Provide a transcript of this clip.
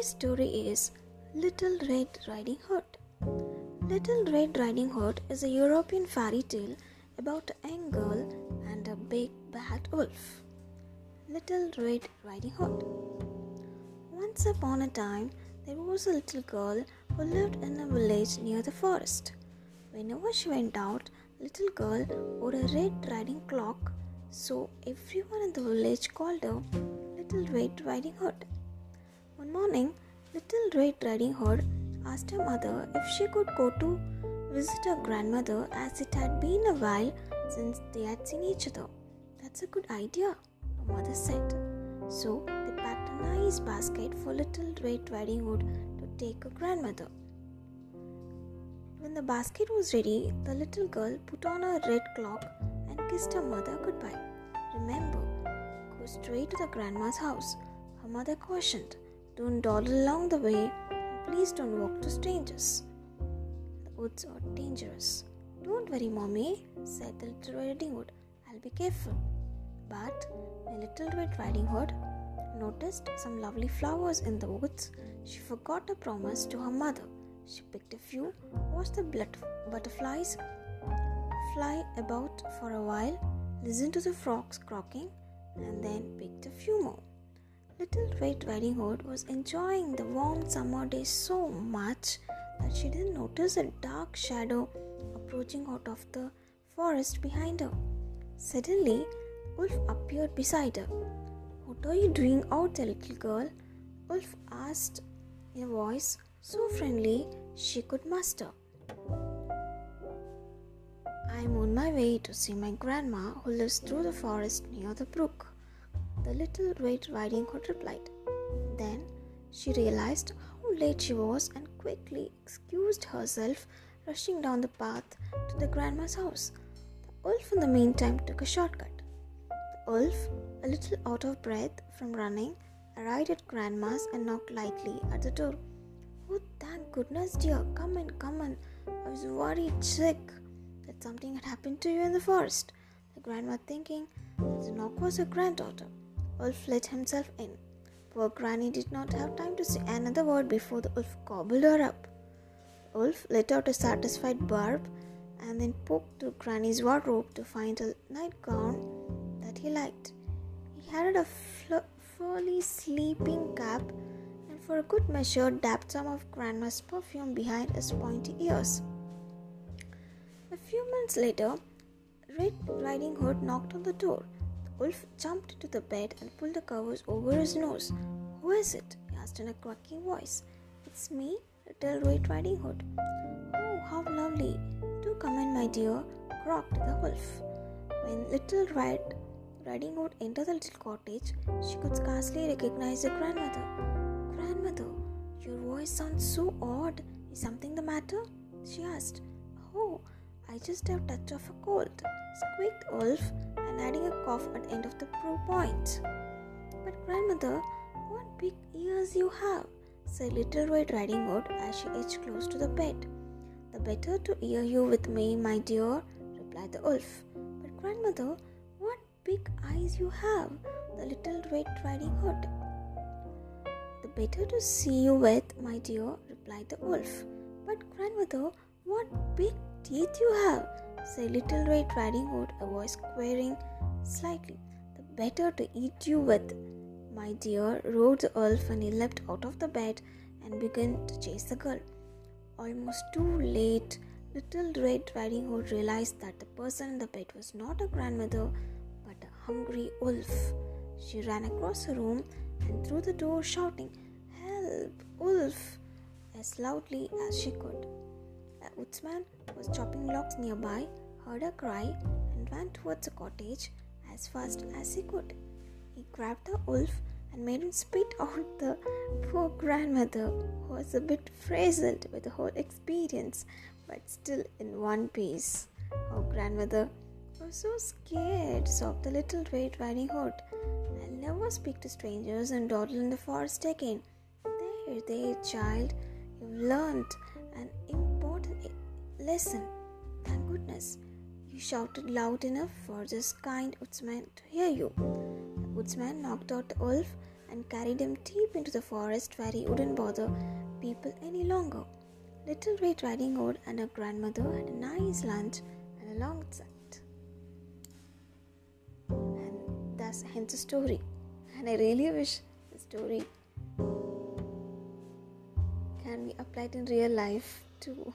Today's story is Little Red Riding Hood. Little Red Riding Hood is a European fairy tale about a young girl and a big bad wolf. Little Red Riding Hood. Once upon a time, there was a little girl who lived in a village near the forest. Whenever she went out, little girl wore a red riding cloak, so everyone in the village called her Little Red Riding Hood. One morning, Little Red Riding Hood asked her mother if she could go to visit her grandmother as it had been a while since they had seen each other. That's a good idea, her mother said. So they packed a nice basket for Little Red Riding Hood to take her grandmother. When the basket was ready, the little girl put on her red cloak and kissed her mother goodbye. Remember, go straight to the grandma's house, her mother cautioned. Don't dawdle along the way, and please don't walk to strangers. The woods are dangerous. Don't worry, mommy, said the little Riding Hood. I'll be careful. But the little Red Riding Hood noticed some lovely flowers in the woods. She forgot her promise to her mother. She picked a few, watched the blood butterflies fly about for a while, listened to the frogs croaking, and then picked a few more. Little Red Riding Hood was enjoying the warm summer day so much that she didn't notice a dark shadow approaching out of the forest behind her. Suddenly, Wolf appeared beside her. What are you doing out there, little girl? Wolf asked in a voice so friendly she could muster. I'm on my way to see my grandma who lives through the forest near the brook the little Red Riding Hood replied. Then she realized how late she was and quickly excused herself, rushing down the path to the grandma's house. The wolf, in the meantime, took a shortcut. The wolf, a little out of breath from running, arrived at grandma's and knocked lightly at the door. Oh, thank goodness, dear. Come in, come in. I was worried sick that something had happened to you in the forest. The grandma thinking that the knock was her granddaughter. Wolf let himself in. Poor Granny did not have time to say another word before the wolf gobbled her up. Wolf let out a satisfied bark and then poked through Granny's wardrobe to find a nightgown that he liked. He had a fl- sleeping cap and for a good measure dabbed some of Grandma's perfume behind his pointy ears. A few minutes later, Red Riding Hood knocked on the door. Wolf jumped to the bed and pulled the covers over his nose. Who is it? he asked in a quaking voice. It's me, Little Red Riding Hood. Oh, how lovely. Do come in, my dear, croaked the wolf. When Little Red Riding Hood entered the little cottage, she could scarcely recognize her grandmother. Grandmother, your voice sounds so odd. Is something the matter? she asked. Oh, I just have a touch of a cold, squeaked Wolf adding a cough at the end of the pro point. But grandmother, what big ears you have, said Little Red Riding Hood as she edged close to the bed. The better to hear you with me, my dear, replied the wolf. But grandmother, what big eyes you have, the Little Red Riding Hood. The better to see you with, my dear, replied the wolf. But grandmother, what big teeth you have, said Little Red Riding Hood, a voice quavering slightly. The better to eat you with, my dear, roared the elf, and he leapt out of the bed and began to chase the girl. Almost too late, Little Red Riding Hood realized that the person in the bed was not a grandmother but a hungry wolf. She ran across the room and through the door, shouting, Help, wolf! as loudly as she could. A woodsman was chopping logs nearby, heard her cry, and ran towards the cottage as fast as he could. He grabbed the wolf and made him spit out the poor grandmother, who was a bit frazzled with the whole experience, but still in one piece. Oh, grandmother was so scared, sobbed the little red riding hood. I'll never speak to strangers and dawdle in the forest again. There, there, child, you've learned an Listen, thank goodness. You shouted loud enough for this kind woodsman to hear you. The woodsman knocked out the wolf and carried him deep into the forest where he wouldn't bother people any longer. Little Red Riding Hood and her grandmother had a nice lunch and a long chat. And thus ends the story. And I really wish the story can be applied in real life too.